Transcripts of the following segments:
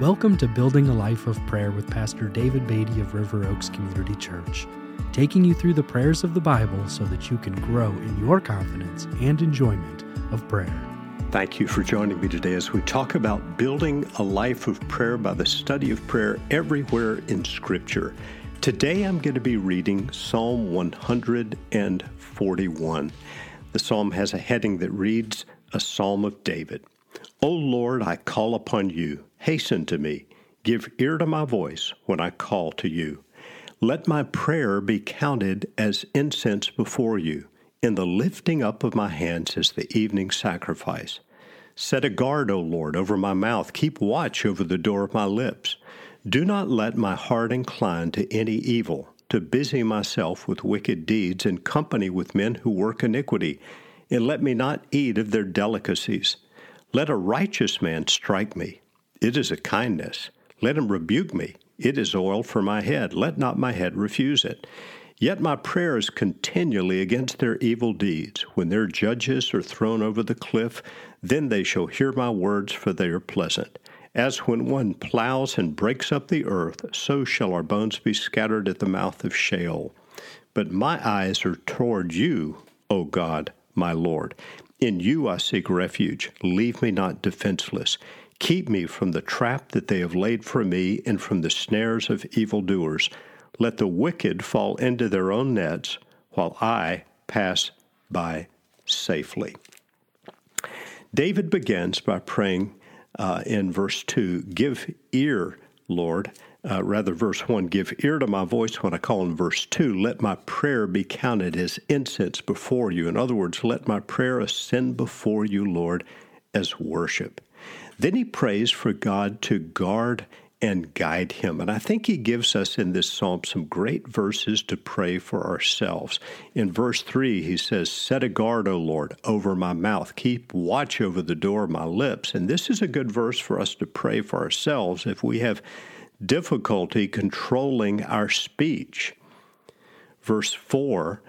Welcome to Building a Life of Prayer with Pastor David Beatty of River Oaks Community Church, taking you through the prayers of the Bible so that you can grow in your confidence and enjoyment of prayer. Thank you for joining me today as we talk about building a life of prayer by the study of prayer everywhere in Scripture. Today I'm going to be reading Psalm 141. The psalm has a heading that reads, A Psalm of David. O Lord, I call upon you. Hasten to me. Give ear to my voice when I call to you. Let my prayer be counted as incense before you, in the lifting up of my hands as the evening sacrifice. Set a guard, O Lord, over my mouth. Keep watch over the door of my lips. Do not let my heart incline to any evil, to busy myself with wicked deeds in company with men who work iniquity, and let me not eat of their delicacies. Let a righteous man strike me. It is a kindness. Let him rebuke me. It is oil for my head. Let not my head refuse it. Yet my prayer is continually against their evil deeds. When their judges are thrown over the cliff, then they shall hear my words, for they are pleasant. As when one plows and breaks up the earth, so shall our bones be scattered at the mouth of Sheol. But my eyes are toward you, O God, my Lord. In you I seek refuge. Leave me not defenseless. Keep me from the trap that they have laid for me and from the snares of evildoers. Let the wicked fall into their own nets while I pass by safely. David begins by praying uh, in verse 2 Give ear, Lord, uh, rather, verse 1 Give ear to my voice when I call in verse 2. Let my prayer be counted as incense before you. In other words, let my prayer ascend before you, Lord, as worship. Then he prays for God to guard and guide him. And I think he gives us in this psalm some great verses to pray for ourselves. In verse 3, he says, Set a guard, O Lord, over my mouth. Keep watch over the door of my lips. And this is a good verse for us to pray for ourselves if we have difficulty controlling our speech. Verse 4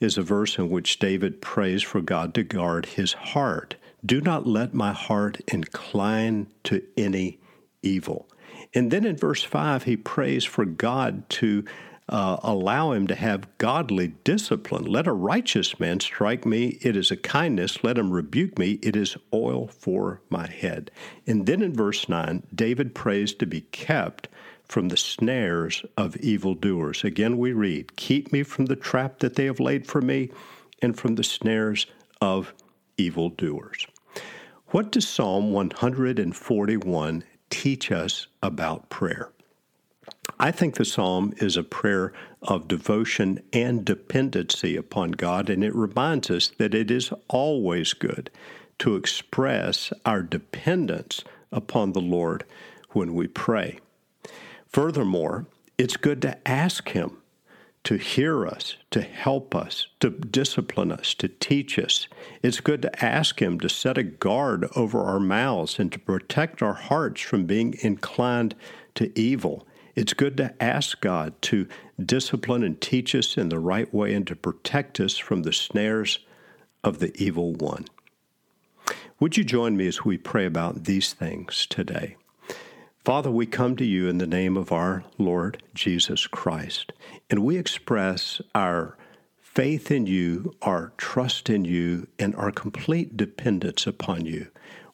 is a verse in which David prays for God to guard his heart. Do not let my heart incline to any evil. And then in verse 5, he prays for God to uh, allow him to have godly discipline. Let a righteous man strike me, it is a kindness. Let him rebuke me, it is oil for my head. And then in verse 9, David prays to be kept from the snares of evildoers. Again, we read, Keep me from the trap that they have laid for me, and from the snares of evildoers. What does Psalm 141 teach us about prayer? I think the psalm is a prayer of devotion and dependency upon God, and it reminds us that it is always good to express our dependence upon the Lord when we pray. Furthermore, it's good to ask Him to hear us, to help us, to discipline us, to teach us. It's good to ask Him to set a guard over our mouths and to protect our hearts from being inclined to evil. It's good to ask God to discipline and teach us in the right way and to protect us from the snares of the evil one. Would you join me as we pray about these things today? Father, we come to you in the name of our Lord Jesus Christ, and we express our faith in you, our trust in you, and our complete dependence upon you.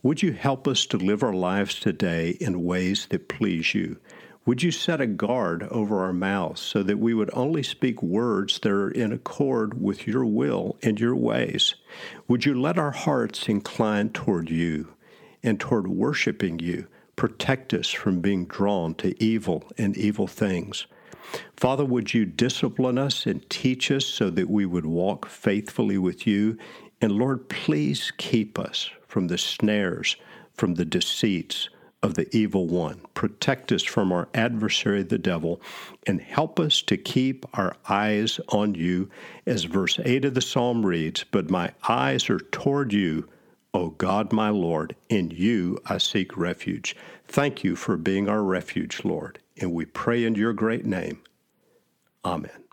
Would you help us to live our lives today in ways that please you? Would you set a guard over our mouths so that we would only speak words that are in accord with your will and your ways? Would you let our hearts incline toward you and toward worshiping you? Protect us from being drawn to evil and evil things. Father, would you discipline us and teach us so that we would walk faithfully with you? And Lord, please keep us from the snares, from the deceits, of the evil one. Protect us from our adversary, the devil, and help us to keep our eyes on you, as verse 8 of the psalm reads But my eyes are toward you, O God, my Lord. In you I seek refuge. Thank you for being our refuge, Lord. And we pray in your great name. Amen.